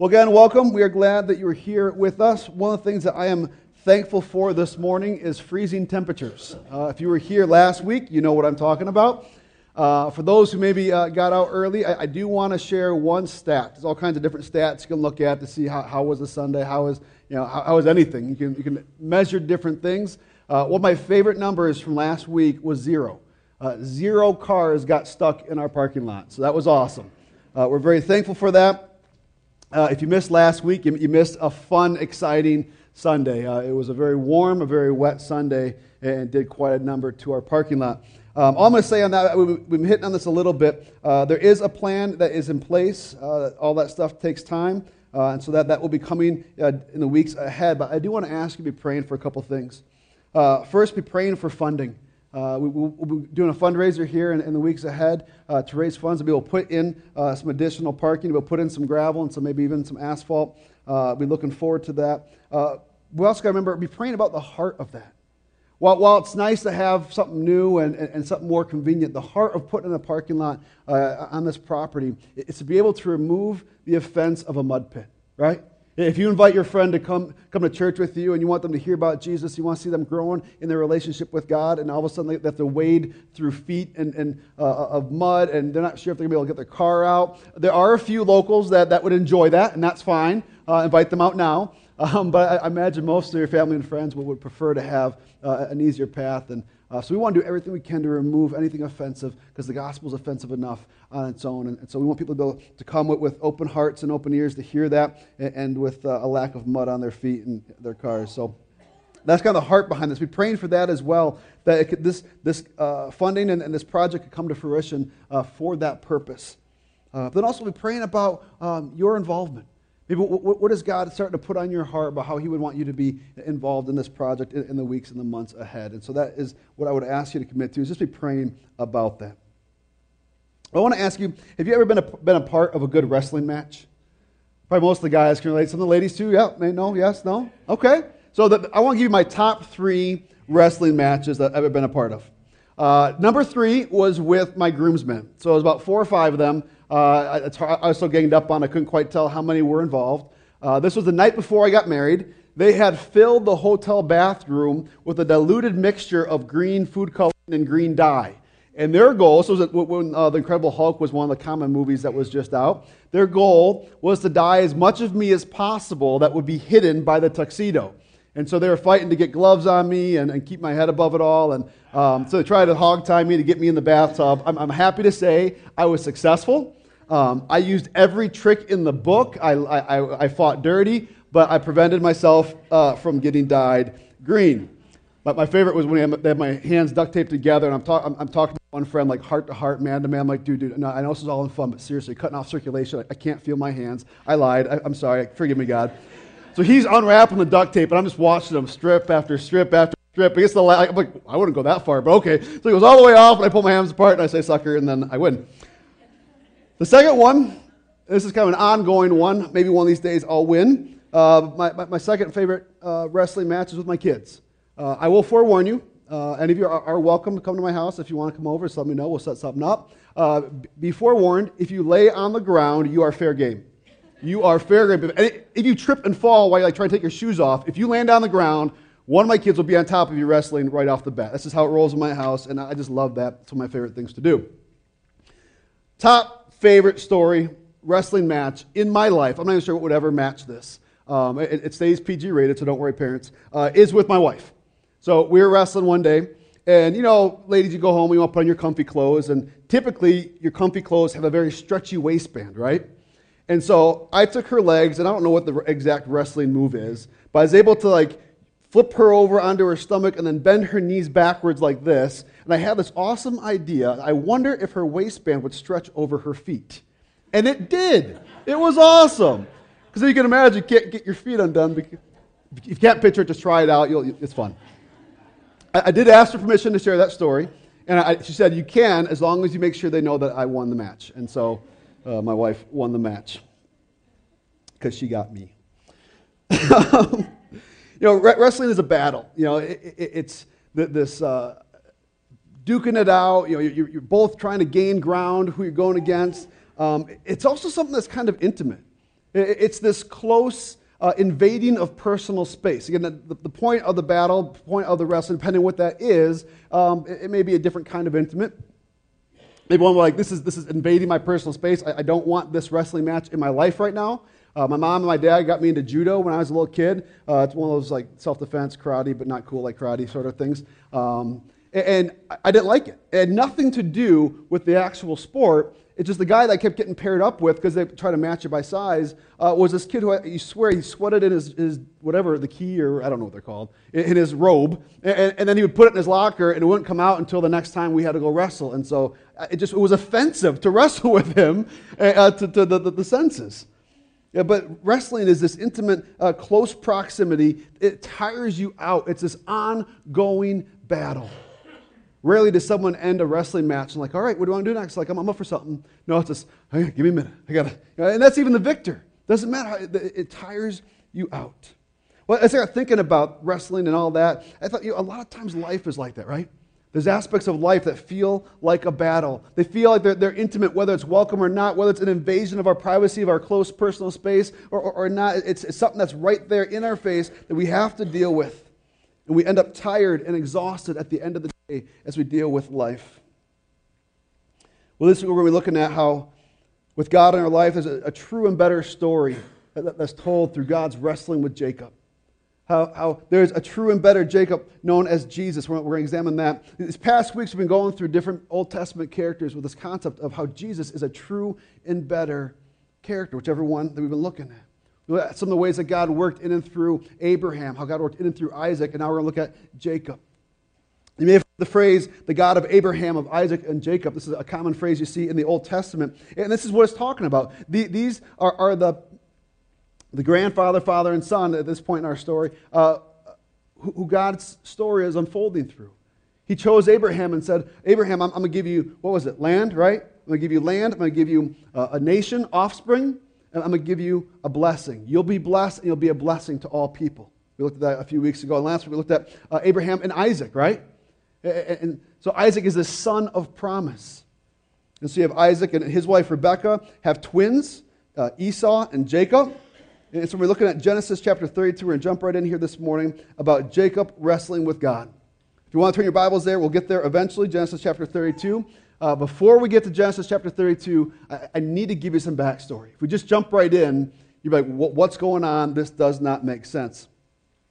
Well, again, welcome. We are glad that you are here with us. One of the things that I am thankful for this morning is freezing temperatures. Uh, if you were here last week, you know what I'm talking about. Uh, for those who maybe uh, got out early, I, I do want to share one stat. There's all kinds of different stats you can look at to see how, how was the Sunday, how was, you know, how, how was anything. You can, you can measure different things. Uh, one of my favorite numbers from last week was zero. Uh, zero cars got stuck in our parking lot, so that was awesome. Uh, we're very thankful for that. Uh, if you missed last week, you, you, missed a fun, exciting Sunday. Uh, it was a very warm, a very wet Sunday, and did quite a number to our parking lot. Um, all I'm going to say on that, we've been hitting on this a little bit. Uh, there is a plan that is in place. Uh, all that stuff takes time, uh, and so that, that will be coming uh, in the weeks ahead. But I do want to ask you to be praying for a couple things. first, be praying for funding. Uh, we, will be doing a fundraiser here in, in the weeks ahead uh, to raise funds to be able to put in uh, some additional parking. We'll put in some gravel and some maybe even some asphalt. Uh, be looking forward to that. Uh, we also got to remember be praying about the heart of that. While, while it's nice to have something new and, and, and something more convenient, the heart of putting in a parking lot uh, on this property is to be able to remove the offense of a mud pit, right? If you invite your friend to come, come to church with you and you want them to hear about Jesus, you want to see them growing in their relationship with God, and all of a sudden they have to wade through feet and, and, uh, of mud and they're not sure if they're going to be able to get their car out. There are a few locals that, that would enjoy that, and that's fine. Uh, invite them out now. Um, but I, I, imagine most of your family and friends would, would prefer to have uh, an easier path and uh, so we want to do everything we can to remove anything offensive because the gospel is offensive enough on its own. And, and, so we want people to, be to come with, with, open hearts and open ears to hear that and, and with uh, a lack of mud on their feet and their cars. So that's kind of the heart behind this. We're praying for that as well, that could, this, this uh, funding and, and, this project could come to fruition uh, for that purpose. Uh, then also, we're praying about um, your involvement. Maybe what, what is God starting to put on your heart about how He would want you to be involved in this project in, in the weeks and the months ahead? And so that is what I would ask you to commit to, is just be praying about that. I want to ask you have you ever been a, been a part of a good wrestling match? Probably most of the guys can relate. Some of the ladies too. Yeah, no, yes, no. Okay. So the, I want to give you my top three wrestling matches that I've ever been a part of. Uh, number three was with my groomsmen. So it was about four or five of them. Uh, I was so ganged up on, I couldn't quite tell how many were involved. Uh, this was the night before I got married. They had filled the hotel bathroom with a diluted mixture of green food coloring and green dye. And their goal, so when uh, The Incredible Hulk was one of the common movies that was just out, their goal was to dye as much of me as possible that would be hidden by the tuxedo. And so they were fighting to get gloves on me and, and keep my head above it all. And um, so they tried to hog tie me to get me in the bathtub. I'm, I'm happy to say I was successful. Um, I used every trick in the book. I, I, I fought dirty, but I prevented myself uh, from getting dyed green. But my favorite was when they had my hands duct taped together, and I'm, talk, I'm, I'm talking to one friend, like heart to heart, man to man. I'm like, dude, dude, no, I know this is all in fun, but seriously, cutting off circulation, I, I can't feel my hands. I lied. I, I'm sorry. Forgive me, God. So he's unwrapping the duct tape, and I'm just watching him strip after strip after strip. He gets the I'm like, I wouldn't go that far, but okay. So he goes all the way off, and I pull my hands apart, and I say, sucker, and then I win. The second one, this is kind of an ongoing one. Maybe one of these days I'll win. Uh, my, my, my, second favorite uh, wrestling match is with my kids. Uh, I will forewarn you. Uh, any of you are, are, welcome to come to my house if you want to come over. So let me know. We'll set something up. Uh, be forewarned. If you lay on the ground, you are fair game. You are fair game. If you trip and fall while you're like trying to take your shoes off, if you land on the ground, one of my kids will be on top of you wrestling right off the bat. This is how it rolls in my house, and I just love that. It's one of my favorite things to do. Top favorite story, wrestling match in my life, I'm not even sure what would ever match this. Um, it, it, stays PG rated, so don't worry, parents, uh, is with my wife. So we were wrestling one day, and you know, ladies, you go home, you want to put on your comfy clothes, and typically your comfy clothes have a very stretchy waistband, right? And so I took her legs, and I don't know what the exact wrestling move is, but I was able to like flip her over onto her stomach and then bend her knees backwards like this. And I had this awesome idea. I wonder if her waistband would stretch over her feet. And it did. It was awesome. Because you can imagine, you can't get your feet undone. If you can't picture it, just try it out. You'll, it's fun. I, I, did ask her permission to share that story. And I, she said, You can, as long as you make sure they know that I won the match. And so uh, my wife won the match because she got me. You know, wrestling is a battle. You know, it, it, it's this uh, duking it out. You know, you're, you're, both trying to gain ground who you're going against. Um, it's also something that's kind of intimate. It's this close uh, invading of personal space. Again, the, the, point of the battle, point of the wrestling, depending on what that is, um, it, it, may be a different kind of intimate. Maybe one like, this is, this is invading my personal space. I, I don't want this wrestling match in my life right now. Uh, my mom and my dad got me into judo when I was a little kid. Uh, it's one of those like self-defense karate, but not cool like karate sort of things. Um, and I didn't like it. It had nothing to do with the actual sport. It's just the guy that I kept getting paired up with because they try to match it by size uh, was this kid who I, you swear he sweated in his, his, whatever the key or I don't know what they're called in, in his robe, and, and, then he would put it in his locker and it wouldn't come out until the next time we had to go wrestle. And so uh, it just it was offensive to wrestle with him uh, to, to the, the, the, senses. Yeah, but wrestling is this intimate, uh, close proximity. It tires you out. It's this ongoing battle. Rarely does someone end a wrestling match and like, all right, what do I want to do next? Like, I'm, up for something. No, it's just, hey, give me a minute. I gotta, and that's even the victor. Doesn't matter. How, it, it tires you out. Well, as I got thinking about wrestling and all that, I thought, you know, a lot of times life is like that, right? There's aspects of life that feel like a battle. They feel like they're, they're intimate, whether it's welcome or not, whether it's an invasion of our privacy, of our close personal space, or, or, or not. It's, it's something that's right there in our face that we have to deal with. And we end up tired and exhausted at the end of the day as we deal with life. Well, this week we're going to be looking at how, with God in our life, there's a, a true and better story that, that's told through God's wrestling with Jacob. How, how, there's a true and better Jacob known as Jesus. We're, we're, going to examine that. These past weeks, we've been going through different Old Testament characters with this concept of how Jesus is a true and better character, whichever one that we've been looking at. Some of the ways that God worked in and through Abraham, how God worked in and through Isaac, and now we're going to look at Jacob. You may have heard the phrase, the God of Abraham, of Isaac, and Jacob. This is a common phrase you see in the Old Testament. And this is what it's talking about. these are, are, the, the grandfather, father, and son at this point in our story, uh, who, God's story is unfolding through. He chose Abraham and said, Abraham, I'm, I'm going to give you, what was it, land, right? I'm going to give you land. I'm going to give you uh, a nation, offspring and I'm going to give you a blessing. You'll be blessed, and you'll be a blessing to all people. We looked at that a few weeks ago. And last week we looked at uh, Abraham and Isaac, right? And, and so Isaac is the son of promise. And so you have Isaac and his wife Rebekah have twins, uh, Esau and Jacob. And so we're looking at Genesis chapter 32. We're going to jump right in here this morning about Jacob wrestling with God. If you want to turn your Bibles there, we'll get there eventually. Genesis chapter 32. Uh, before we get to Genesis chapter 32, I, I, need to give you some backstory. If we just jump right in, you're like, what's going on? This does not make sense.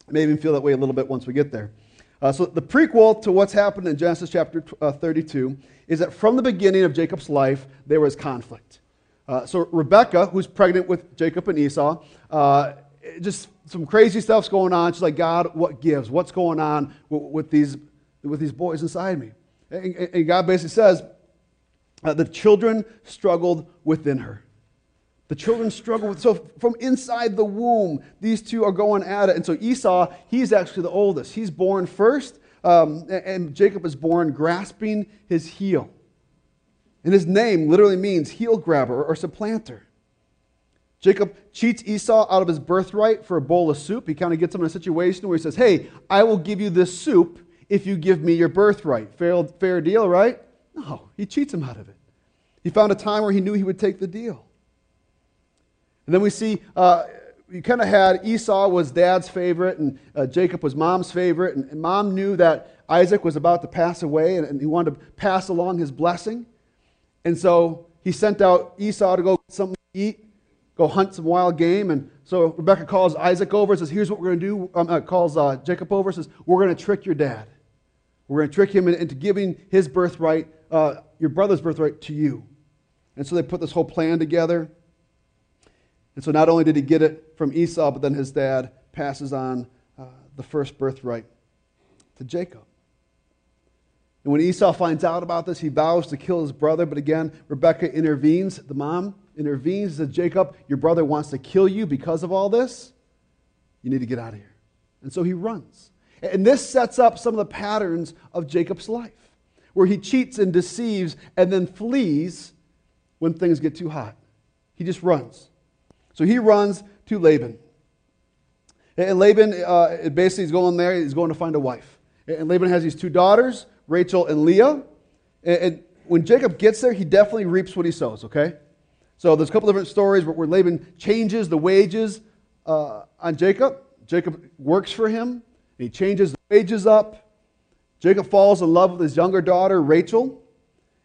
I may even feel that way a little bit once we get there. Uh, so, the prequel to what's happened in Genesis chapter uh, 32 is that from the beginning of Jacob's life, there was conflict. Uh, so, Rebecca, who's pregnant with Jacob and Esau, uh, just some crazy stuff's going on. She's like, God, what gives? What's going on with, with these, with these boys inside me? And, and God basically says, uh, the children struggled within her. The children struggle so from inside the womb, these two are going at it. And so Esau, he's actually the oldest. He's born first, um, and Jacob is born grasping his heel. And his name literally means heel grabber or supplanter. Jacob cheats Esau out of his birthright for a bowl of soup. He kind of gets him in a situation where he says, Hey, I will give you this soup if you give me your birthright. Fair, fair deal, right? No, he cheats him out of it. He found a time where he knew he would take the deal. And then we see uh, you kind of had Esau was dad's favorite and uh, Jacob was mom's favorite. And, and, mom knew that Isaac was about to pass away and, and, he wanted to pass along his blessing. And so he sent out Esau to go get something to eat, go hunt some wild game. And so Rebecca calls Isaac over and says, Here's what we're going to do. Um, uh, calls uh, Jacob over and says, We're going to trick your dad. We're going to trick him into giving his birthright uh, your brother's birthright to you. And so they put this whole plan together. And so not only did he get it from Esau, but then his dad passes on uh, the first birthright to Jacob. And when Esau finds out about this, he vows to kill his brother. But again, Rebekah intervenes. The mom intervenes and says, Jacob, your brother wants to kill you because of all this. You need to get out of here. And so he runs. And this sets up some of the patterns of Jacob's life where he cheats and deceives and then flees when things get too hot. He just runs. So he runs to Laban. And Laban uh, basically is going there, he's going to find a wife. And Laban has these two daughters, Rachel and Leah. And when Jacob gets there, he definitely reaps what he sows, okay? So there's a couple different stories where, where Laban changes the wages uh, on Jacob. Jacob works for him, and he changes the wages up. Jacob falls in love with his younger daughter, Rachel.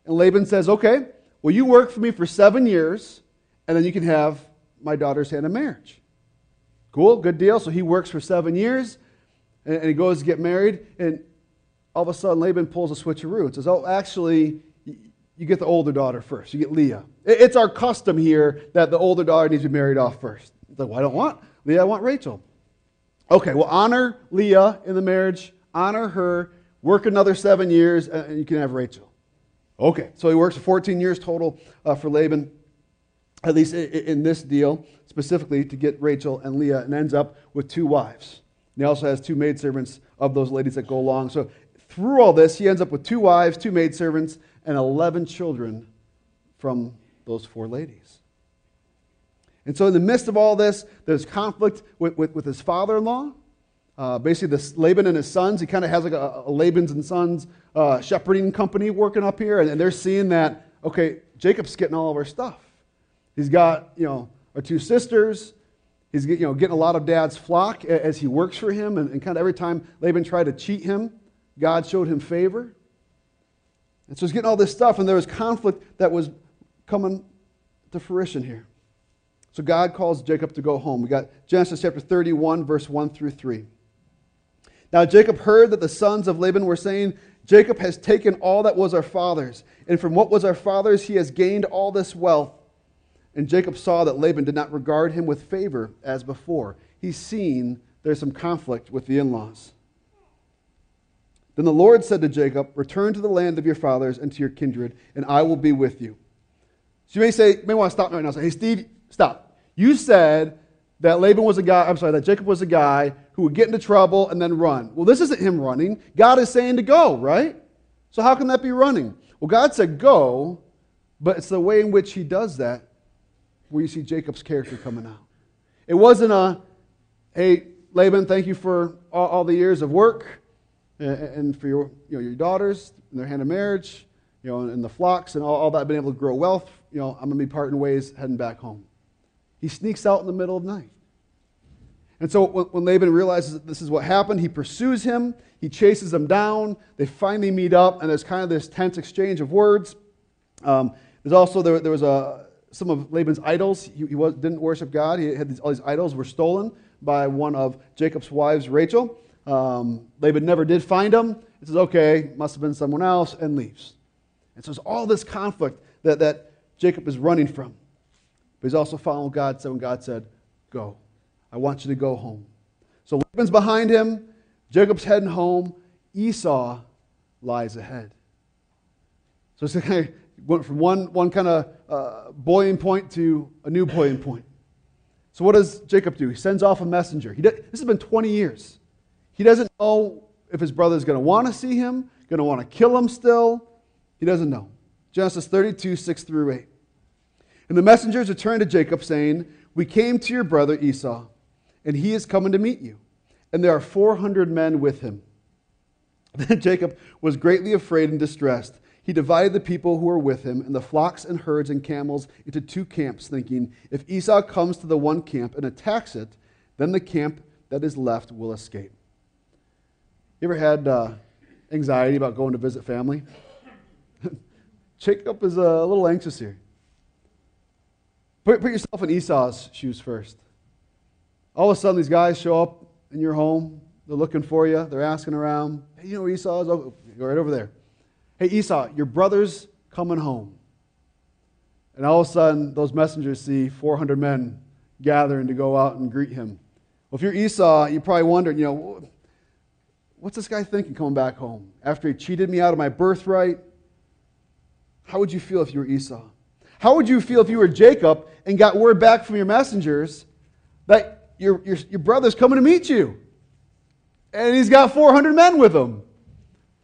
And Laban says, Okay, well, you work for me for seven years, and then you can have my daughter's hand in marriage. Cool, good deal. So he works for seven years, and, and he goes to get married, and all of a sudden Laban pulls a switcheroo and says, Oh, actually, you get the older daughter first. You get Leah. It's our custom here that the older daughter needs to be married off first. It's like, well, I don't want Leah, I want Rachel. Okay, well, honor Leah in the marriage, honor her, work another seven years, and you can have Rachel. Okay, so he works 14 years total uh, for Laban, at least in this deal, specifically to get Rachel and Leah, and ends up with two wives. And he also has two maidservants of those ladies that go along. So through all this, he ends up with two wives, two maidservants, and 11 children from those four ladies. And so, in the midst of all this, there's conflict with, with, with his father in law. Uh, basically, this Laban and his sons, he kind of has like a, a, Laban's and sons uh, shepherding company working up here, and, and, they're seeing that, okay, Jacob's getting all of our stuff. He's got, you know, our two sisters. He's you know, getting a lot of dad's flock as he works for him, and, and kind of every time Laban tried to cheat him, God showed him favor. And so he's getting all this stuff, and there was conflict that was coming to fruition here. So God calls Jacob to go home. We got Genesis chapter 31, verse 1 through 3. Now Jacob heard that the sons of Laban were saying, Jacob has taken all that was our father's, and from what was our father's he has gained all this wealth. And Jacob saw that Laban did not regard him with favor as before. He's seen there's some conflict with the in laws. Then the Lord said to Jacob, Return to the land of your fathers and to your kindred, and I will be with you. So you may say, you may want to stop right now say, Hey, Steve, stop. You said that Laban was a guy, I'm sorry, that Jacob was a guy who would get into trouble and then run. Well, this isn't him running. God is saying to go, right? So how can that be running? Well, God said go, but it's the way in which he does that where you see Jacob's character coming out. It wasn't a, hey, Laban, thank you for all, all the years of work and for your, you know, your daughters and their hand of marriage, you know, and the flocks and all, all that, being able to grow wealth, you know, I'm going to be parting ways heading back home. He sneaks out in the middle of the night. And so when Laban realizes that this is what happened, he pursues him, he chases him down, they finally meet up, and there's kind of this tense exchange of words. Um, there's also, there, there was a, some of Laban's idols. He, he was, didn't worship God. He had these, all these idols were stolen by one of Jacob's wives, Rachel. Um, Laban never did find him. He says, okay, must have been someone else, and leaves. And so there's all this conflict that, that Jacob is running from. But he's also following God so when God said, Go. I want you to go home. So Laban's behind him. Jacob's heading home. Esau lies ahead. So it's kind of went from one, one kind of uh, boiling point to a new boiling point. So what does Jacob do? He sends off a messenger. He did, this has been 20 years. He doesn't know if his brother is going to want to see him, going to want to kill him still. He doesn't know. Genesis 32, 6 through 8. And the messengers returned to Jacob, saying, We came to your brother Esau, and he is coming to meet you. And there are 400 men with him. Then Jacob was greatly afraid and distressed. He divided the people who were with him and the flocks and herds and camels into two camps, thinking, If Esau comes to the one camp and attacks it, then the camp that is left will escape. You ever had uh, anxiety about going to visit family? Jacob is a little anxious here. Put, put yourself in Esau's shoes first. All of a sudden, these guys show up in your home. They're looking for you. They're asking around. Hey, you know where Esau is? Oh, go right over there. Hey, Esau, your brother's coming home. And all of a sudden, those messengers see 400 men gathering to go out and greet him. Well, if you're Esau, you're probably wondering, you know, what's this guy thinking coming back home? After he cheated me out of my birthright? How would you feel if you were Esau? How would you feel if you were Jacob and got word back from your messengers that your, your, your brother's coming to meet you? And he's got 400 men with him.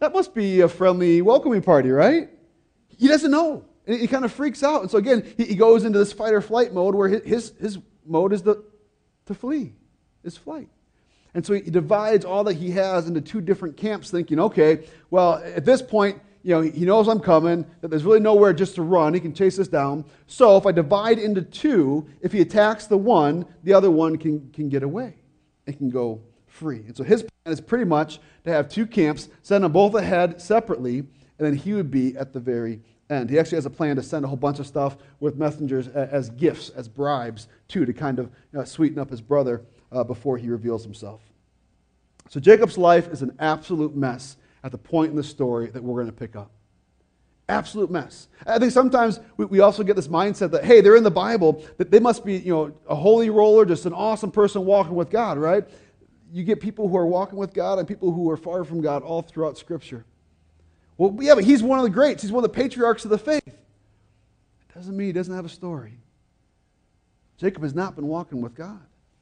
That must be a friendly welcoming party, right? He doesn't know. And he kind of freaks out. And so, again, he, he goes into this fight or flight mode where his, his mode is the, to flee, is flight. And so he divides all that he has into two different camps, thinking, okay, well, at this point, you know, he knows I'm coming, that there's really nowhere just to run. He can chase us down. So if I divide into two, if he attacks the one, the other one can, can get away. It can go free. And so his plan is pretty much to have two camps, send them both ahead separately, and then he would be at the very end. He actually has a plan to send a whole bunch of stuff with messengers as gifts, as bribes, too, to kind of you know, sweeten up his brother uh, before he reveals himself. So Jacob's life is an absolute mess at the point in the story that we're going to pick up. Absolute mess. I think sometimes we, we also get this mindset that, hey, they're in the Bible, that they must be, you know, a holy roller, just an awesome person walking with God, right? You get people who are walking with God and people who are far from God all throughout Scripture. Well, yeah, but he's one of the greats. He's one of the patriarchs of the faith. It doesn't mean he doesn't have a story. Jacob has not been walking with God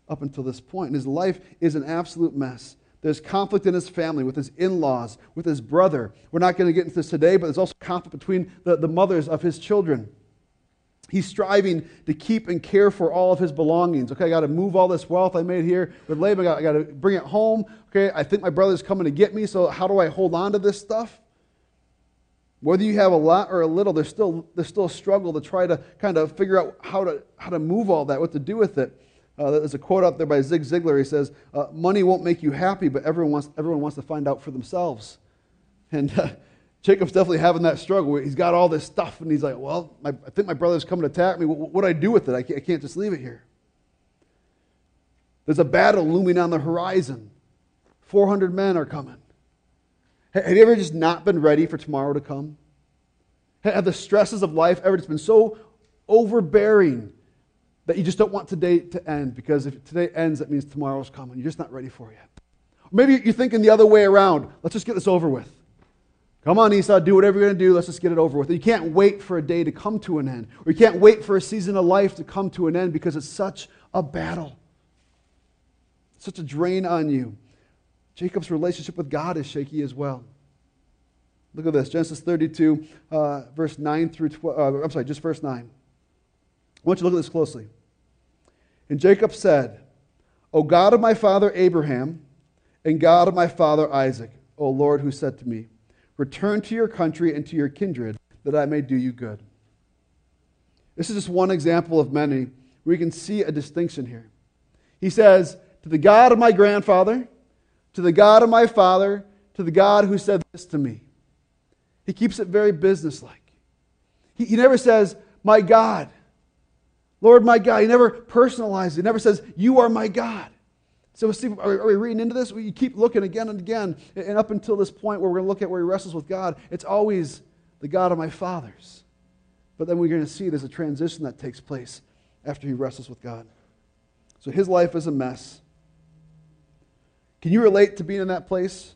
up until this point, and his life is an absolute mess. There's conflict in his family, with his in laws, with his brother. We're not going to get into this today, but there's also conflict between the, the mothers of his children. He's striving to keep and care for all of his belongings. Okay, I got to move all this wealth I made here with Laban. I got to bring it home. Okay, I think my brother's coming to get me, so how do I hold on to this stuff? Whether you have a lot or a little, there's still, there's still a struggle to try to kind of figure out how to, how to move all that, what to do with it. Uh, there's a quote out there by Zig Ziglar. He says, uh, Money won't make you happy, but everyone wants, everyone wants to find out for themselves. And uh, Jacob's definitely having that struggle. He's got all this stuff, and he's like, Well, my, I think my brother's coming to attack me. What, what do I do with it? I can't, I can't just leave it here. There's a battle looming on the horizon. 400 men are coming. Have you ever just not been ready for tomorrow to come? Have the stresses of life ever just been so overbearing that you just don't want today to end because if today ends, that means tomorrow's coming. You're just not ready for it yet. maybe you're thinking the other way around. Let's just get this over with. Come on, Esau, do whatever you're going to do. Let's just get it over with. You can't wait for a day to come to an end, or you can't wait for a season of life to come to an end because it's such a battle, such a drain on you. Jacob's relationship with God is shaky as well. Look at this Genesis 32, uh, verse 9 through 12. Uh, I'm sorry, just verse 9. I want you to look at this closely. And Jacob said, O God of my father Abraham, and God of my father Isaac, O Lord, who said to me, Return to your country and to your kindred, that I may do you good. This is just one example of many where can see a distinction here. He says, To the God of my grandfather, to the God of my father, to the God who said this to me. He keeps it very businesslike. He, he never says, My God. Lord, my God. He never personalizes. He never says, You are my God. So, are, are we reading into this? We keep looking again and again. And up until this point where we're going to look at where he wrestles with God, it's always the God of my fathers. But then we're going to see there's a transition that takes place after he wrestles with God. So his life is a mess. Can you relate to being in that place?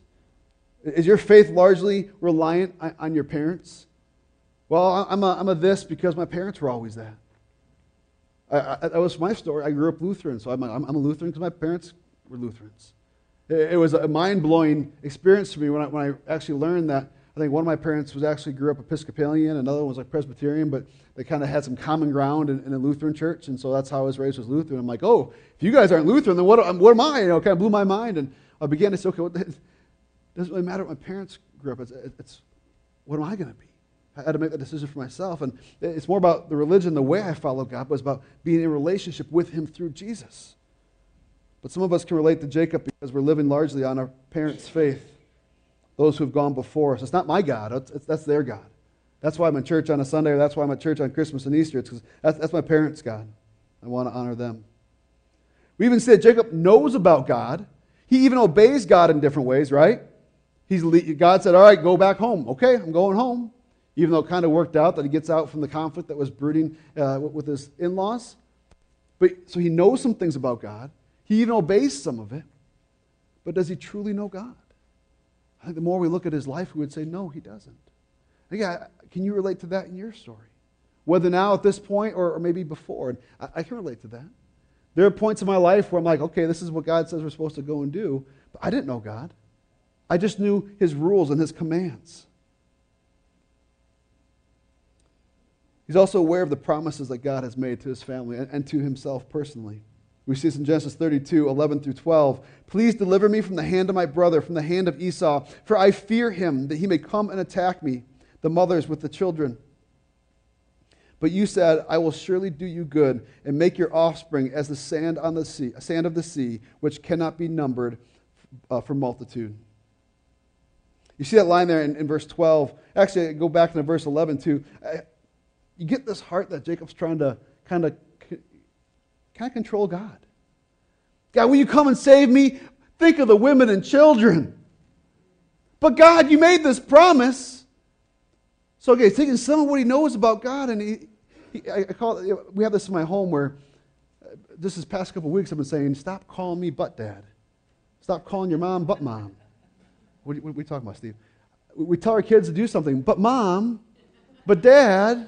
Is your faith largely reliant on your parents? Well, I'm a, I'm a this because my parents were always that. I, I, that was my story. I grew up Lutheran, so I'm a, I'm a Lutheran because my parents were Lutherans. It, it was a mind blowing experience for me when I, when I actually learned that. I think one of my parents was actually grew up Episcopalian, another one was like Presbyterian, but they kind of had some common ground in, in, a Lutheran church, and so that's how I was raised was Lutheran. I'm like, oh, if you guys aren't Lutheran, then what, what am I? You know, kind of blew my mind, and I began to say, okay, what, it doesn't really matter what my parents grew up. It's, it's what am I going to be? I had to make that decision for myself. And it's more about the religion, the way I follow God, but it's about being in relationship with Him through Jesus. But some of us can relate to Jacob because we're living largely on our parents' faith, those who have gone before us. It's not my God, it's, it's, that's their God. That's why I'm in church on a Sunday, or that's why I'm at church on Christmas and Easter. It's because that's, that's my parents' God. I want to honor them. We even said Jacob knows about God. He even obeys God in different ways, right? He's, God said, All right, go back home. Okay, I'm going home even though it kind of worked out that he gets out from the conflict that was brooding uh, with his in laws. But so he knows some things about God. He even obeys some of it. But does he truly know God? I think the more we look at his life, we would say, no, he doesn't. Again, can you relate to that in your story? Whether now at this point or, or maybe before. And I, I can relate to that. There are points in my life where I'm like, okay, this is what God says we're supposed to go and do. But I didn't know God. I just knew his rules and his commands. He's also aware of the promises that God has made to his family and, to himself personally. We see this in Genesis 32, 11 through 12. Please deliver me from the hand of my brother, from the hand of Esau, for I fear him that he may come and attack me. the mothers with the children. But you said, I will surely do you good and make your offspring as the sand on the sea, sand of the sea, which cannot be numbered uh, for multitude. You see that line there in, in verse 12. Actually, I go back to verse 11 too. You get this heart that Jacob's trying to kind of kind of control God. God, will you come and save me? Think of the women and children. But God, you made this promise. So, okay, he's taking some of what he knows about God, and he, he I, call it, we have this in my home where uh, this past couple weeks I've been saying, stop calling me but dad. Stop calling your mom but mom. What are we talking about, Steve? We tell our kids to do something, but mom, but dad,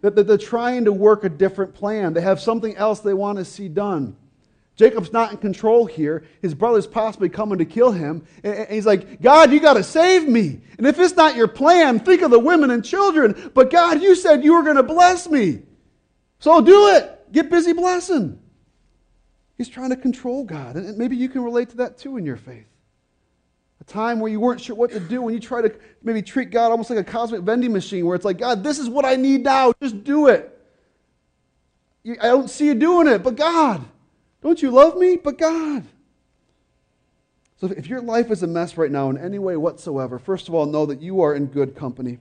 that, they're trying to work a different plan. They have something else they want to see done. Jacob's not in control here. His brother's possibly coming to kill him. And he's like, God, you got to save me. And if it's not your plan, think of the women and children. But God, you said you were going to bless me. So do it. Get busy blessing. He's trying to control God. And maybe you can relate to that too in your faith. A time where you weren't sure what to do, when you try to maybe treat God almost like a cosmic vending machine, where it's like, God, this is what I need now. Just do it. I don't see you doing it, but God. Don't you love me? But God. So if your life is a mess right now in any way whatsoever, first of all, know that you are in good company.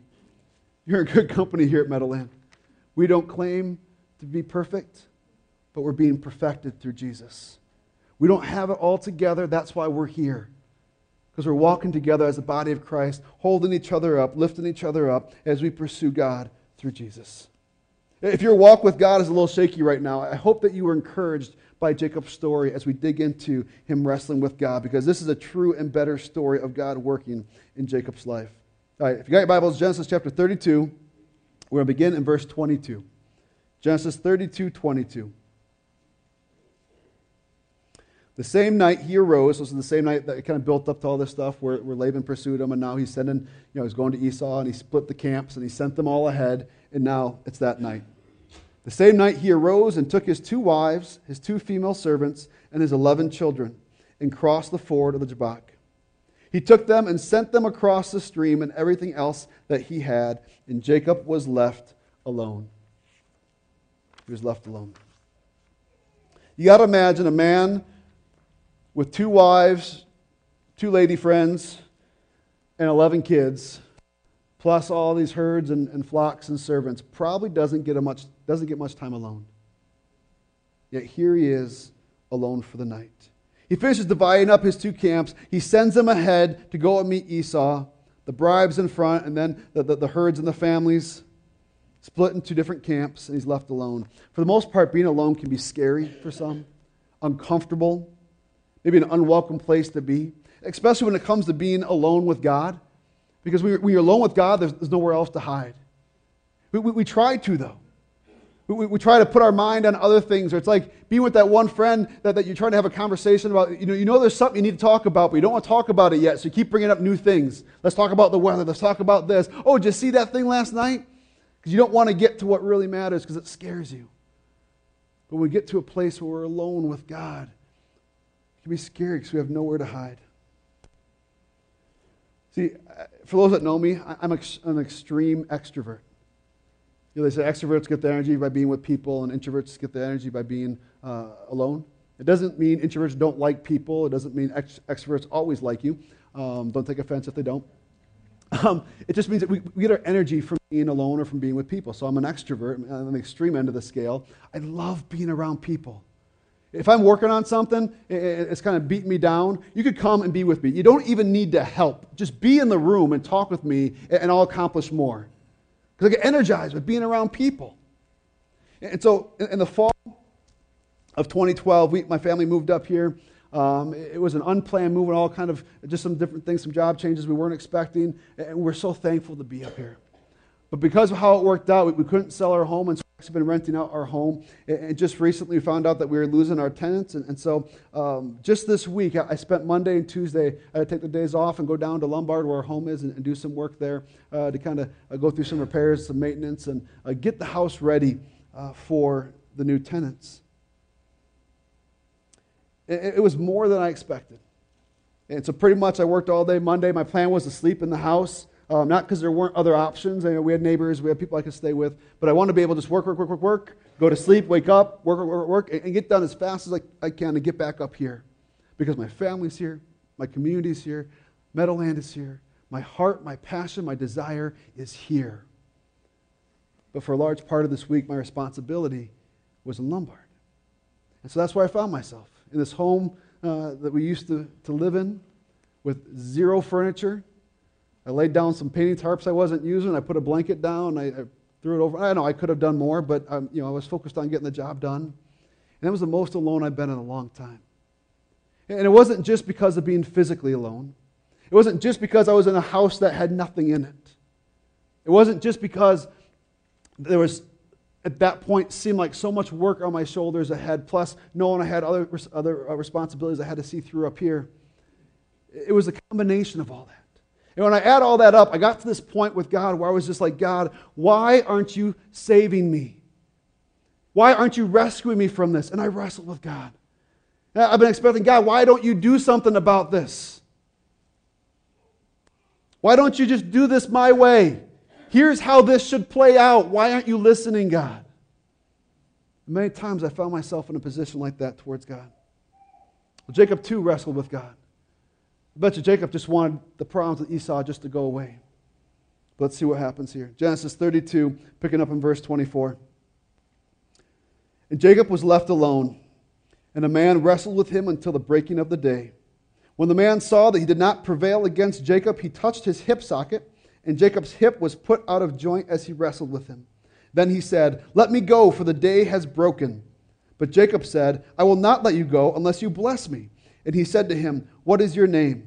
You're in good company here at Meadowland. We don't claim to be perfect, but we're being perfected through Jesus. We don't have it all together. That's why we're here. Because we're walking together as a body of Christ, holding each other up, lifting each other up as we pursue God through Jesus. If your walk with God is a little shaky right now, I hope that you were encouraged by Jacob's story as we dig into him wrestling with God, because this is a true and better story of God working in Jacob's life. All right, if you got your Bibles, Genesis chapter 32, we're going to begin in verse 22. Genesis 32, 22. The same night he arose, this is the same night that it kind of built up to all this stuff where, where Laban pursued him, and now he's sending, you know, he's going to Esau, and he split the camps, and he sent them all ahead, and now it's that night. The same night he arose and took his two wives, his two female servants, and his eleven children, and crossed the ford of the Jabbok. He took them and sent them across the stream and everything else that he had, and Jacob was left alone. He was left alone. You got to imagine a man with two wives, two lady friends, and 11 kids plus all these herds and, and flocks and servants, probably doesn't get, a much, doesn't get much time alone. Yet here he is alone for the night. He finishes dividing up his two camps. He sends them ahead to go and meet Esau. The bribes in front, and then the, the, the herds and the families split into different camps, and he's left alone. For the most part, being alone can be scary for some, uncomfortable, maybe an unwelcome place to be, especially when it comes to being alone with God. Because when you're alone with God, there's, nowhere else to hide. We, we, we try to, though. We, we, try to put our mind on other things. Or it's like being with that one friend that, that you're trying to have a conversation about. You know, you know there's something you need to talk about, but you don't want to talk about it yet. So you keep bringing up new things. Let's talk about the weather. Let's talk about this. Oh, did you see that thing last night? Because you don't want to get to what really matters because it scares you. But we get to a place where we're alone with God, can be scary because we have nowhere to hide. See, for those that know me, I'm an extreme extrovert. You know, they say extroverts get their energy by being with people, and introverts get their energy by being uh, alone. It doesn't mean introverts don't like people. It doesn't mean ex- extroverts always like you. Um, don't take offense if they don't. Um, it just means that we, we, get our energy from being alone or from being with people. So I'm an extrovert on the extreme end of the scale. I love being around people. If I'm working on something, it's kind of beating me down, you could come and be with me. You don't even need to help. Just be in the room and talk with me, and I'll accomplish more. Because I get energized with being around people. And so in the fall of 2012, we, my family moved up here. Um, it was an unplanned move and all kind of just some different things, some job changes we weren't expecting. And we're so thankful to be up here. But because of how it worked out, we, we couldn't sell our home, and so we've been renting out our home. And, just recently, found out that we were losing our tenants. And, and so, um, just this week, I, spent Monday and Tuesday. I take the days off and go down to Lombard, where our home is, and, and do some work there uh, to kind of uh, go through some repairs, some maintenance, and uh, get the house ready uh, for the new tenants. It, it was more than I expected. And so, pretty much, I worked all day Monday. My plan was to sleep in the house Um, not because there weren't other options. I know we had neighbors, we had people I could stay with, but I wanted to be able to just work, work, work, work, work, go to sleep, wake up, work, work, work, work, and, and get done as fast as I, I can to get back up here. Because my family's here, my community's here, Meadowland is here, my heart, my passion, my desire is here. But for a large part of this week, my responsibility was in Lombard. And so that's where I found myself in this home uh, that we used to, to live in with zero furniture. I laid down some painting tarps I wasn't using. I put a blanket down. I, I threw it over. I know I could have done more, but um, you know, I was focused on getting the job done. And that was the most alone I've been in a long time. And it wasn't just because of being physically alone. It wasn't just because I was in a house that had nothing in it. It wasn't just because there was at that point seemed like so much work on my shoulders ahead, plus knowing I had other, other uh, responsibilities I had to see through up here. It was a combination of all that. And when I add all that up, I got to this point with God where I was just like, God, why aren't you saving me? Why aren't you rescuing me from this? And I wrestled with God. I've been expecting, God, why don't you do something about this? Why don't you just do this my way? Here's how this should play out. Why aren't you listening, God? Many times I found myself in a position like that towards God. Well, Jacob too wrestled with God. I bet you Jacob just wanted the problems with Esau just to go away. But let's see what happens here. Genesis 32, picking up in verse 24. And Jacob was left alone, and a man wrestled with him until the breaking of the day. When the man saw that he did not prevail against Jacob, he touched his hip socket and Jacob's hip was put out of joint as he wrestled with him. Then he said, Let me go, for the day has broken. But Jacob said, I will not let you go unless you bless me. And he said to him, What is your name?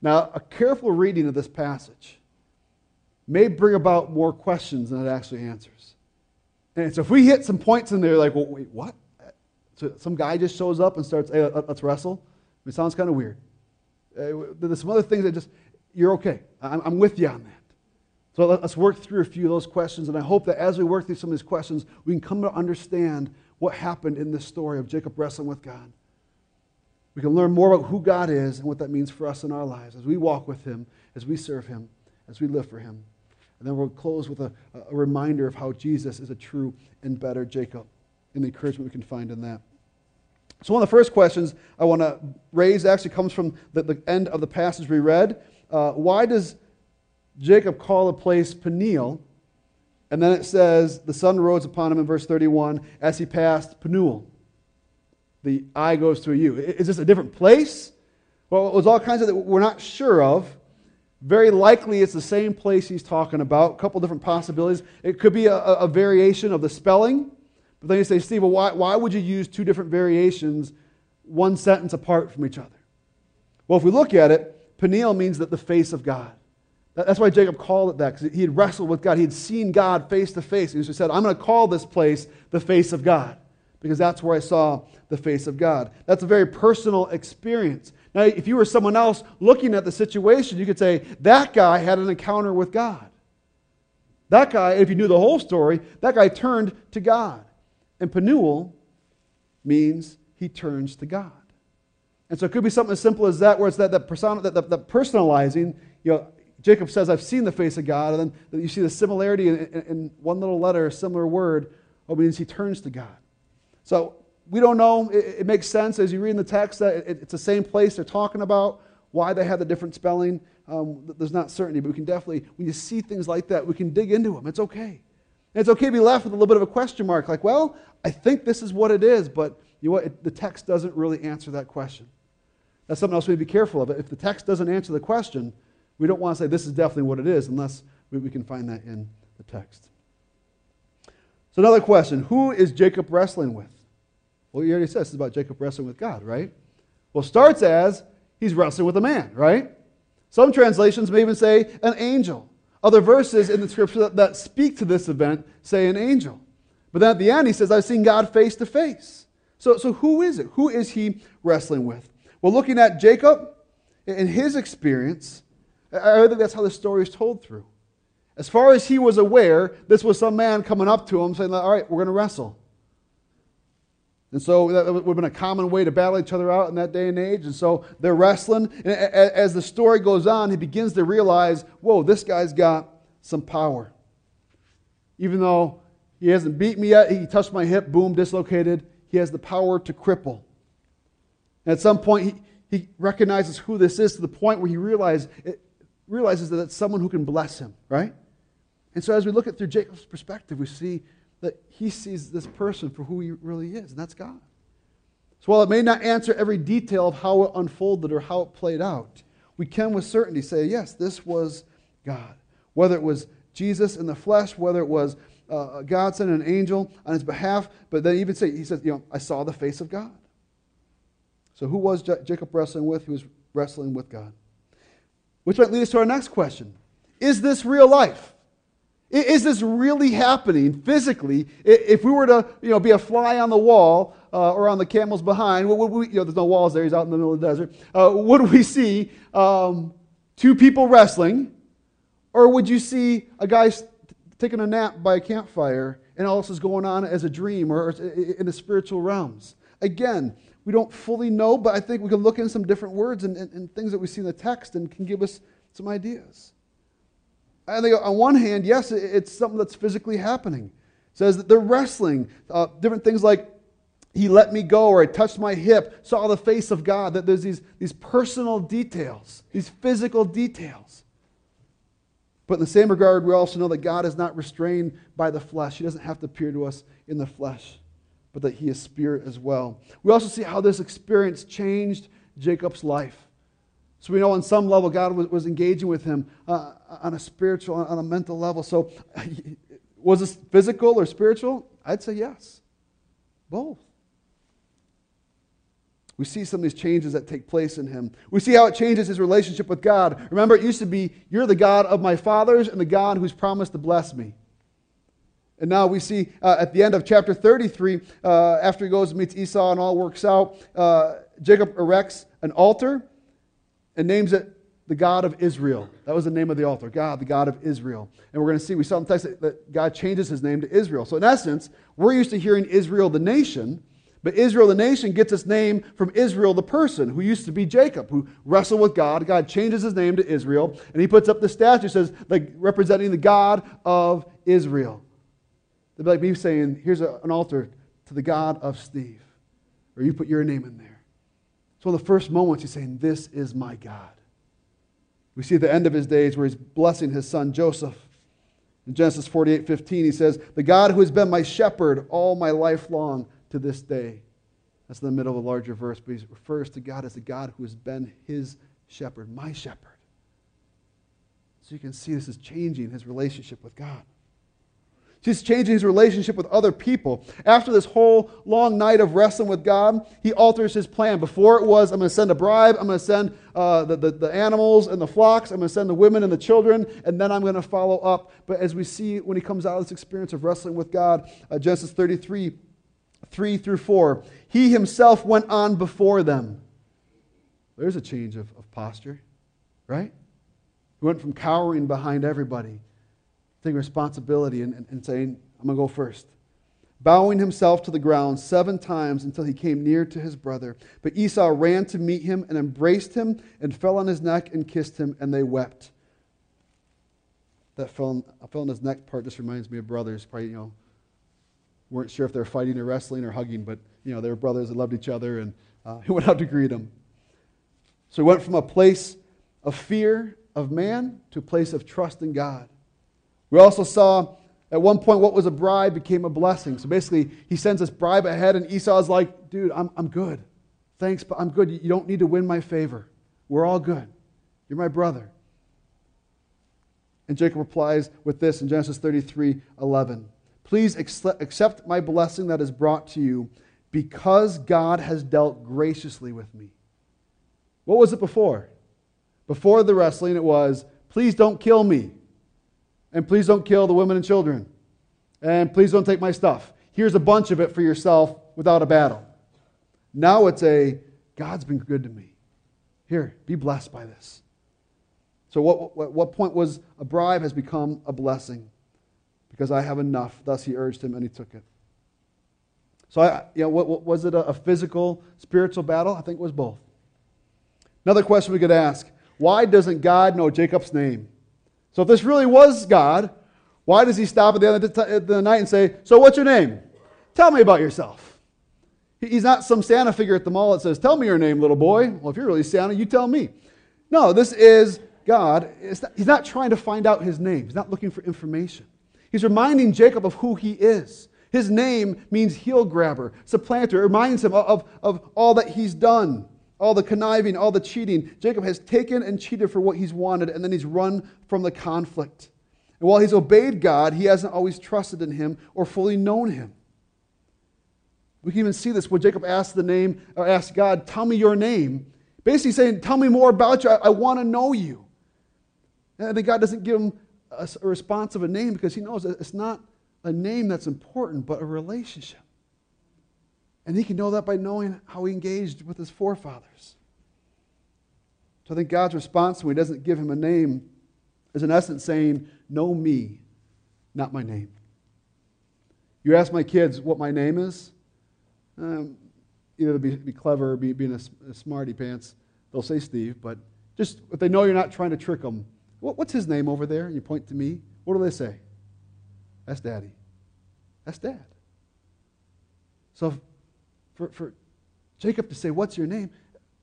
Now, a careful reading of this passage may bring about more questions than it actually answers. And so if we hit some points in there like, well, wait, what? So some guy just shows up and starts, hey, let's wrestle. It sounds kind of weird. Uh, there's some other things that just, you're okay. I'm, I'm with you on that. So let's work through a few of those questions, and I hope that as we work through some of these questions, we can come to understand what happened in this story of Jacob wrestling with God. We can learn more about who God is and what that means for us in our lives as we walk with Him, as we serve Him, as we live for Him. And then we'll close with a, a reminder of how Jesus is a true and better Jacob and the encouragement we can find in that. So, one of the first questions I want to raise actually comes from the, the end of the passage we read uh, why does Jacob call the place Peniel? And then it says, the sun rose upon him in verse 31 as he passed Penuel. The I goes to a U. Is this a different place? Well, it was all kinds of that we're not sure of. Very likely it's the same place he's talking about. A couple different possibilities. It could be a, a variation of the spelling. But then you say, Steve, well, why, why would you use two different variations, one sentence apart from each other? Well, if we look at it, Peniel means that the face of God. That's why Jacob called it that, because he had wrestled with God. He had seen God face to face. And he said, I'm going to call this place the face of God, because that's where I saw the face of God. That's a very personal experience. Now, if you were someone else looking at the situation, you could say, that guy had an encounter with God. That guy, if you knew the whole story, that guy turned to God. And Penuel means he turns to God. And so it could be something as simple as that, where it's that, that, persona, that, that, that personalizing. You know, Jacob says, I've seen the face of God. And then you see the similarity in, in, in one little letter, a similar word, oh, means he turns to God. So we don't know. It, it, makes sense as you read in the text that it, it's the same place they're talking about. Why they have the different spelling, um, there's not certainty, but we can definitely, when you see things like that, we can dig into them. It's okay. And it's okay to be left with a little bit of a question mark, like, well, I think this is what it is, but you know what? It, the text doesn't really answer that question. That's something else we need to be careful of. If the text doesn't answer the question, we don't want to say this is definitely what it is unless we, we can find that in the text. So, another question Who is Jacob wrestling with? Well, he already says this is about Jacob wrestling with God, right? Well, it starts as he's wrestling with a man, right? Some translations may even say an angel. Other verses in the scripture that, that speak to this event say an angel. But then at the end, he says, I've seen God face to face. So, so who is it? Who is he wrestling with? Well, looking at Jacob and his experience, I think that's how the story is told through. As far as he was aware, this was some man coming up to him saying, All right, we're going to wrestle. And so that would have been a common way to battle each other out in that day and age. And so they're wrestling. And as the story goes on, he begins to realize, whoa, this guy's got some power. Even though he hasn't beat me yet, he touched my hip, boom, dislocated. He has the power to cripple. And at some point, he, he recognizes who this is to the point where he realize, it, realizes that it's someone who can bless him, right? And so as we look at through Jacob's perspective, we see that he sees this person for who he really is, and that's God. So while it may not answer every detail of how it unfolded or how it played out, we can with certainty say, yes, this was God. Whether it was Jesus in the flesh, whether it was uh, God sent an angel on his behalf, but then even say, he says, you know, I saw the face of God. So who was J- Jacob wrestling with? He was wrestling with God. Which might lead us to our next question. Is this real life? Is this really happening physically? If we were to you know, be a fly on the wall uh, or on the camel's behind, we, you know, there's no walls there, he's out in the middle of the desert. Uh, would we see um, two people wrestling? Or would you see a guy taking a nap by a campfire and all this is going on as a dream or in the spiritual realms? Again, we don't fully know, but I think we can look in some different words and, and, and things that we see in the text and can give us some ideas. I think on one hand, yes, it's something that's physically happening. It says that they're wrestling. Uh, different things like he let me go or I touched my hip, saw the face of God. That there's these, these personal details, these physical details. But in the same regard, we also know that God is not restrained by the flesh. He doesn't have to appear to us in the flesh, but that he is spirit as well. We also see how this experience changed Jacob's life. So we know on some level God was, was engaging with him uh, on a spiritual, on a mental level. So was this physical or spiritual? I'd say yes. Both. We see some of these changes that take place in him. We see how it changes his relationship with God. Remember, it used to be, You're the God of my fathers and the God who's promised to bless me. And now we see uh, at the end of chapter 33, uh, after he goes and meets Esau and all works out, uh, Jacob erects an altar and names it the God of Israel. That was the name of the altar, God, the God of Israel. And we're going to see, we saw in the text that God changes his name to Israel. So in essence, we're used to hearing Israel the nation, but Israel the nation gets its name from Israel the person, who used to be Jacob, who wrestled with God. God changes his name to Israel, and he puts up the statue, says, like representing the God of Israel. They'd be like me saying, here's a, an altar to the God of Steve, or you put your name in there. So, in the first moments, he's saying, This is my God. We see the end of his days where he's blessing his son Joseph. In Genesis 48 15, he says, The God who has been my shepherd all my life long to this day. That's in the middle of a larger verse, but he refers to God as the God who has been his shepherd, my shepherd. So you can see this is changing his relationship with God. He's changing his relationship with other people. After this whole long night of wrestling with God, he alters his plan. Before it was, I'm going to send a bribe, I'm going to send uh, the, the, the, animals and the flocks, I'm going to send the women and the children, and then I'm going to follow up. But as we see when he comes out of this experience of wrestling with God, uh, Genesis 33, 3 through 4, he himself went on before them. There's a change of, of posture, right? He went from cowering behind everybody responsibility and, and, and saying, I'm going to go first. Bowing himself to the ground seven times until he came near to his brother. But Esau ran to meet him and embraced him and fell on his neck and kissed him, and they wept. That fell on, fell on his neck part just reminds me of brothers. Probably, you know, weren't sure if they were fighting or wrestling or hugging, but, you know, they were brothers that loved each other, and uh, he went out to greet him. So he went from a place of fear of man to a place of trust in God. We also saw at one point what was a bribe became a blessing. So basically, he sends this bribe ahead, and Esau's like, dude, I'm, I'm good. Thanks, but I'm good. You don't need to win my favor. We're all good. You're my brother. And Jacob replies with this in Genesis 33 11. Please accept my blessing that is brought to you because God has dealt graciously with me. What was it before? Before the wrestling, it was, please don't kill me. And please don't kill the women and children. And please don't take my stuff. Here's a bunch of it for yourself without a battle. Now it's a, God's been good to me. Here, be blessed by this. So, what, what, what point was a bribe has become a blessing? Because I have enough. Thus, he urged him, and he took it. So, I, you know, what, what, was it a, a physical, spiritual battle? I think it was both. Another question we could ask why doesn't God know Jacob's name? So, if this really was God, why does he stop at the end of the night and say, So, what's your name? Tell me about yourself. He's not some Santa figure at the mall that says, Tell me your name, little boy. Well, if you're really Santa, you tell me. No, this is God. Not, he's not trying to find out his name, he's not looking for information. He's reminding Jacob of who he is. His name means heel grabber, supplanter. It reminds him of, of, of all that he's done, all the conniving, all the cheating. Jacob has taken and cheated for what he's wanted, and then he's run from the conflict. And while he's obeyed God, he hasn't always trusted in him or fully known him. We can even see this when Jacob asked the name, or asked God, Tell me your name. Basically saying, Tell me more about you. I, I want to know you. And God doesn't give him a, a response of a name because he knows it's not a name that's important, but a relationship. And he can know that by knowing how he engaged with his forefathers. So I think God's response when he doesn't give him a name is in essence saying, Know me, not my name. You ask my kids what my name is, um, either to be, be clever or be, being a, a smarty pants, they'll say Steve, but just if they know you're not trying to trick them, what, what's his name over there? And you point to me, what do they say? That's daddy. That's dad. So for, for Jacob to say, What's your name?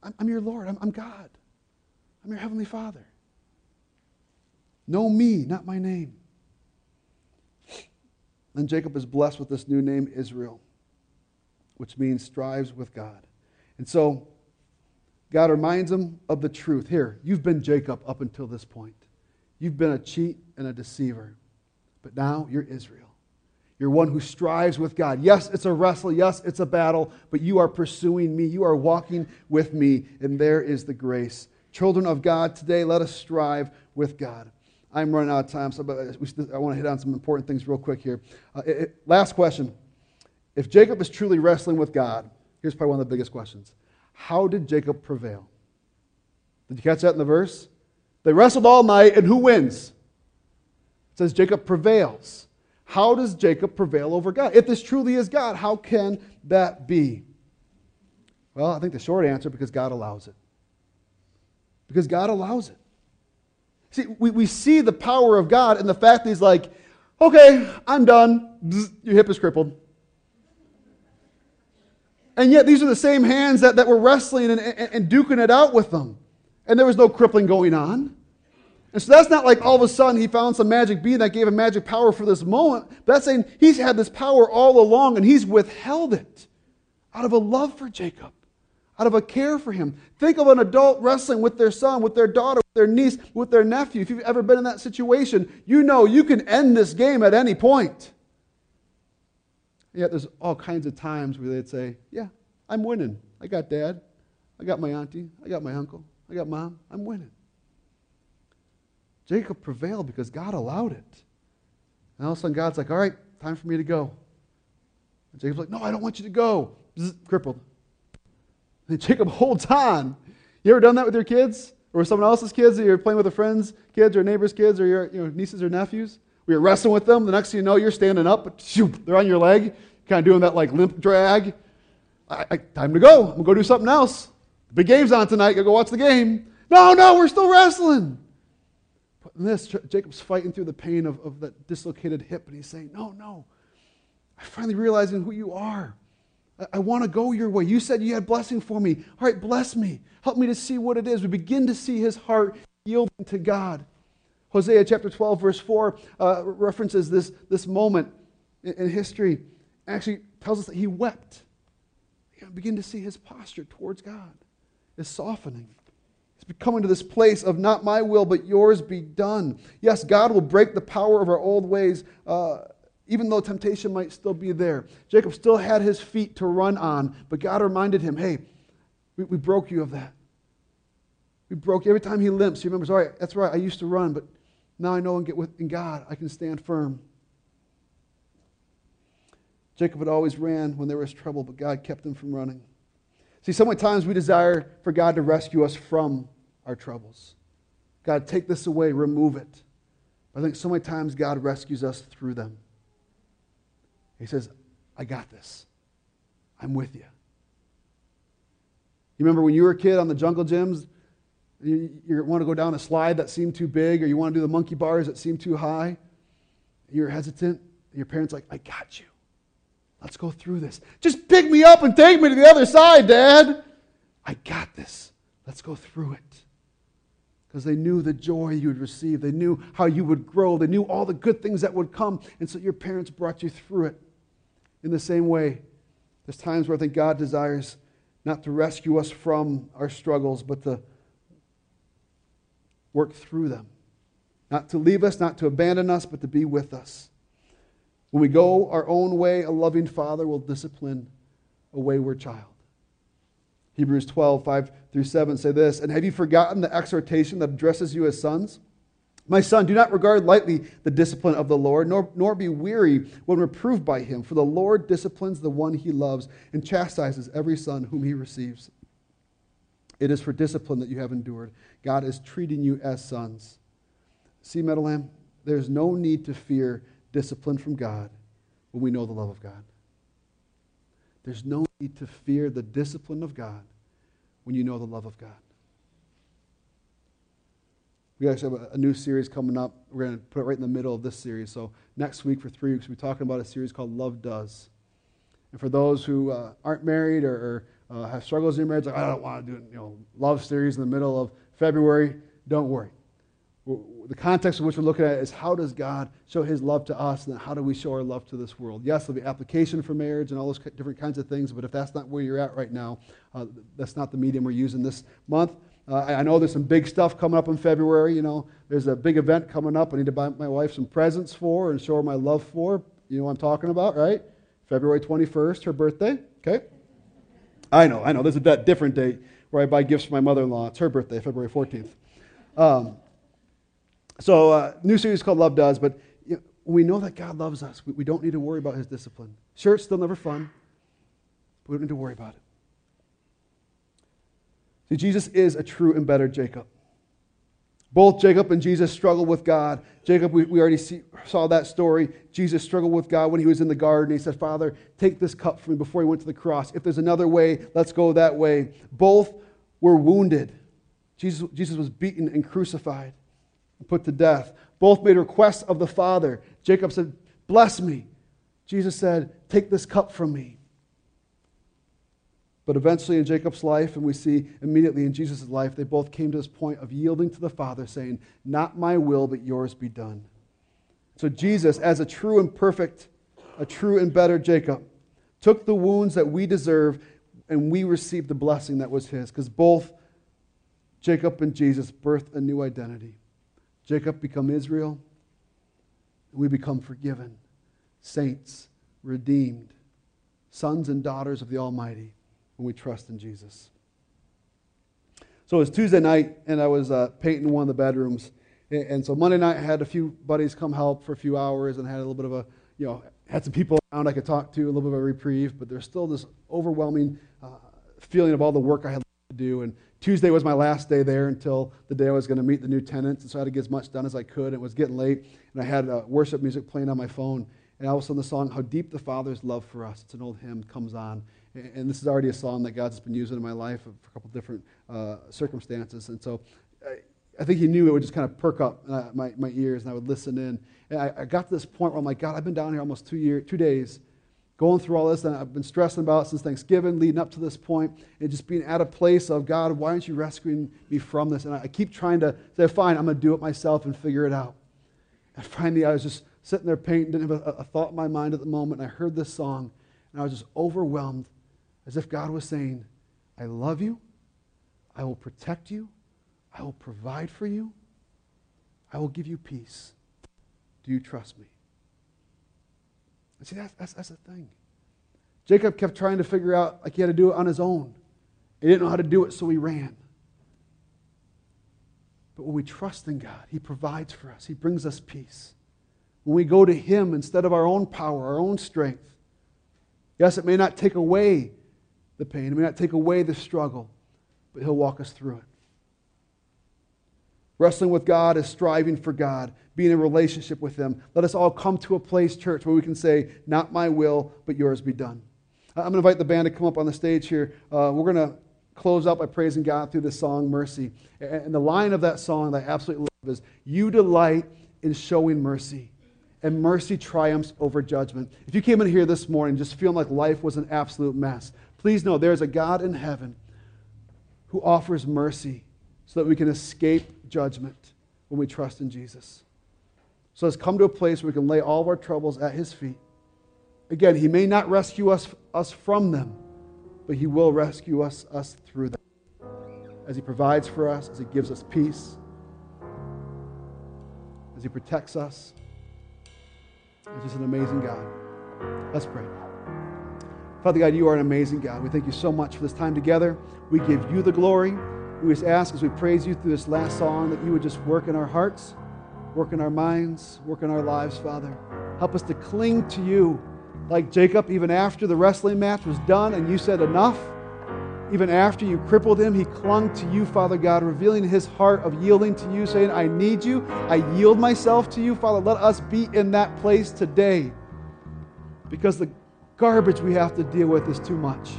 I'm, I'm your Lord. I'm, I'm God. I'm your Heavenly Father. Know me, not my name. Then Jacob is blessed with this new name, Israel, which means strives with God. And so God reminds him of the truth. Here, you've been Jacob up until this point. You've been a cheat and a deceiver. But now you're Israel. You're one who strives with God. Yes, it's a wrestle. Yes, it's a battle, but you are pursuing me. You are walking with me, and there is the grace. Children of God, today let us strive with God. I'm running out of time, so I want to hit on some important things real quick here. Uh, it, last question. If Jacob is truly wrestling with God, here's probably one of the biggest questions How did Jacob prevail? Did you catch that in the verse? They wrestled all night, and who wins? It says Jacob prevails. How does Jacob prevail over God? If this truly is God, how can that be? Well, I think the short answer because God allows it. Because God allows it. See, we, we see the power of God in the fact that He's like, okay, I'm done. Bzz, your hip is crippled. And yet, these are the same hands that, that were wrestling and, and, and duking it out with them. And there was no crippling going on. And so that's not like all of a sudden he found some magic bean that gave him magic power for this moment. That's saying he's had this power all along and he's withheld it out of a love for Jacob, out of a care for him. Think of an adult wrestling with their son, with their daughter, with their niece, with their nephew. If you've ever been in that situation, you know you can end this game at any point. Yet there's all kinds of times where they'd say, Yeah, I'm winning. I got dad. I got my auntie. I got my uncle. I got mom. I'm winning. Jacob prevailed because God allowed it. And all of a sudden, God's like, all right, time for me to go. And Jacob's like, no, I don't want you to go. Zzz, crippled. And Jacob holds on. You ever done that with your kids? Or with someone else's kids? Or you're playing with a friend's kids or neighbor's kids or your you know, nieces or nephews? You're wrestling with them. The next thing you know, you're standing up, but shoot, they're on your leg, kind of doing that like limp drag. I, I, time to go. I'm going to go do something else. The big game's on tonight. Go watch the game. No, no, we're still wrestling this, Jacob's fighting through the pain of, of that dislocated hip, and he's saying, No, no. I'm finally realizing who you are. I, I want to go your way. You said you had blessing for me. All right, bless me. Help me to see what it is. We begin to see his heart yielding to God. Hosea chapter 12, verse 4 uh, references this, this moment in, in history. Actually tells us that he wept. You begin to see his posture towards God is softening coming to this place of not my will, but yours be done. Yes, God will break the power of our old ways, uh, even though temptation might still be there. Jacob still had his feet to run on, but God reminded him, hey, we, we broke you of that. We broke you. every time he limps. He remembers, all right, that's right, I used to run, but now I know and get with in God, I can stand firm. Jacob had always ran when there was trouble, but God kept him from running. See, so many times we desire for God to rescue us from our troubles. God, take this away, remove it. But I think so many times God rescues us through them. He says, I got this. I'm with you. You remember when you were a kid on the jungle gyms? You, you want to go down a slide that seemed too big, or you want to do the monkey bars that seemed too high. You're hesitant. Your parents like, I got you. Let's go through this. Just pick me up and take me to the other side, Dad. I got this. Let's go through it. Because they knew the joy you would receive. They knew how you would grow. They knew all the good things that would come. And so your parents brought you through it. In the same way, there's times where I think God desires not to rescue us from our struggles, but to work through them. Not to leave us, not to abandon us, but to be with us. When we go our own way, a loving father will discipline a wayward child. Hebrews 12, 5 through 7 say this And have you forgotten the exhortation that addresses you as sons? My son, do not regard lightly the discipline of the Lord, nor, nor be weary when reproved by him, for the Lord disciplines the one he loves and chastises every son whom he receives. It is for discipline that you have endured. God is treating you as sons. See, Meadowland, there's no need to fear discipline from God when we know the love of God. There's no need to fear the discipline of God when you know the love of God. We actually have a, new series coming up. We're going to put it right in the middle of this series. So next week for three weeks, we'll be talking about a series called Love Does. And for those who uh, aren't married or, or uh, have struggles in marriage, like I don't want to do you know love series in the middle of February. Don't worry the context in which we're looking at is how does God show his love to us, and how do we show our love to this world? Yes, there'll be application for marriage and all those different kinds of things, but if that's not where you're at right now, uh, that's not the medium we're using this month. Uh, I know there's some big stuff coming up in February. You know, there's a big event coming up. I need to buy my wife some presents for and show her my love for. You know what I'm talking about, right? February 21st, her birthday. Okay. I know, I know. There's a different date where I buy gifts for my mother-in-law. It's her birthday, February 14th. Um, so, uh, new series called Love Does, but you know, we know that God loves us. We, we don't need to worry about his discipline. Sure, it's still never fun, but we don't need to worry about it. See, Jesus is a true and better Jacob. Both Jacob and Jesus struggled with God. Jacob, we, we already see, saw that story. Jesus struggled with God when he was in the garden. He said, Father, take this cup from me before he went to the cross. If there's another way, let's go that way. Both were wounded. Jesus, Jesus was beaten and crucified put to death. Both made requests of the Father. Jacob said, Bless me. Jesus said, Take this cup from me. But eventually in Jacob's life, and we see immediately in Jesus' life, they both came to this point of yielding to the Father, saying, Not my will, but yours be done. So Jesus, as a true and perfect, a true and better Jacob, took the wounds that we deserve, and we received the blessing that was his, because both Jacob and Jesus birthed a new identity. Jacob become Israel, we become forgiven, saints, redeemed, sons and daughters of the Almighty when we trust in Jesus. So it was Tuesday night, and I was uh, painting one of the bedrooms. And so Monday night, I had a few buddies come help for a few hours and had a little bit of a, you know, had some people around I could talk to, a little bit of a reprieve, but there's still this overwhelming uh, feeling of all the work I had do. And Tuesday was my last day there until the day I was going to meet the new tenants, and so I had to get as much done as I could. It was getting late, and I had uh, worship music playing on my phone, and all of a sudden the song "How Deep the Father's Love for Us." It's an old hymn comes on, and this is already a song that God's been using in my life for a couple different uh, circumstances, and so. I, I think he knew it would just kind of perk up uh, my, my ears, and I would listen in. And I, I got to this point where I'm like, God, I've been down here almost two year, two days, going through all this and I've been stressing about since Thanksgiving, leading up to this point, and just being at a place of God, why aren't you rescuing me from this? And I keep trying to say, fine, I'm going to do it myself and figure it out. And finally, I was just sitting there painting, didn't have a, a thought in my mind at the moment, and I heard this song, and I was just overwhelmed, as if God was saying, I love you, I will protect you, I will provide for you, I will give you peace. Do you trust me? See, that's, that's, that's the thing. Jacob kept trying to figure out, like he had to do it on his own. He didn't know how to do it, so he ran. But when we trust in God, He provides for us, He brings us peace. When we go to Him instead of our own power, our own strength, yes, it may not take away the pain, it may not take away the struggle, but He'll walk us through it. Wrestling with God is striving for God, being in relationship with Him. Let us all come to a place, church, where we can say, Not my will, but yours be done. I'm going to invite the band to come up on the stage here. Uh, we're going to close out by praising God through this song, Mercy. And the line of that song that I absolutely love is You delight in showing mercy, and mercy triumphs over judgment. If you came in here this morning just feeling like life was an absolute mess, please know there's a God in heaven who offers mercy so that we can escape judgment when we trust in Jesus. So let's come to a place where we can lay all of our troubles at his feet. Again, he may not rescue us, us from them but He will rescue us, us through them. As He provides for us, as He gives us peace, as He protects us. He's just an amazing God. Let's pray. Father God, you are an amazing God. We thank you so much for this time together. We give you the glory. We just ask as we praise you through this last song that you would just work in our hearts, work in our minds, work in our lives, Father. Help us to cling to you like Jacob, even after the wrestling match was done and you said enough, even after you crippled him, he clung to you, Father God, revealing his heart of yielding to you, saying, I need you. I yield myself to you, Father. Let us be in that place today because the garbage we have to deal with is too much.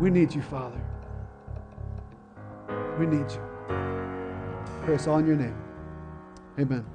We need you, Father. We need you. Pray us all in your name. Amen.